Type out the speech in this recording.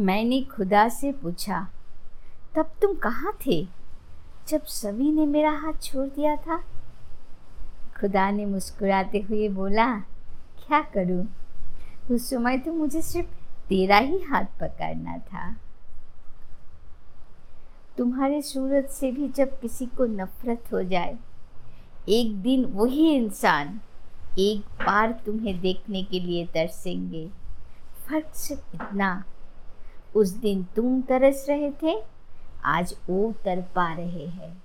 मैंने खुदा से पूछा, तब तुम कहाँ थे जब सभी ने मेरा हाथ छोड़ दिया था? खुदा ने मुस्कुराते हुए बोला, क्या करूँ? उस समय तो मुझे सिर्फ़ तेरा ही हाथ पकड़ना था। तुम्हारे सूरत से भी जब किसी को नफरत हो जाए, एक दिन वही इंसान एक बार तुम्हें देखने के लिए तरसेंगे। फ़र्क सिर्फ़ इतना उस दिन तुम तरस रहे थे आज वो तर पा रहे हैं।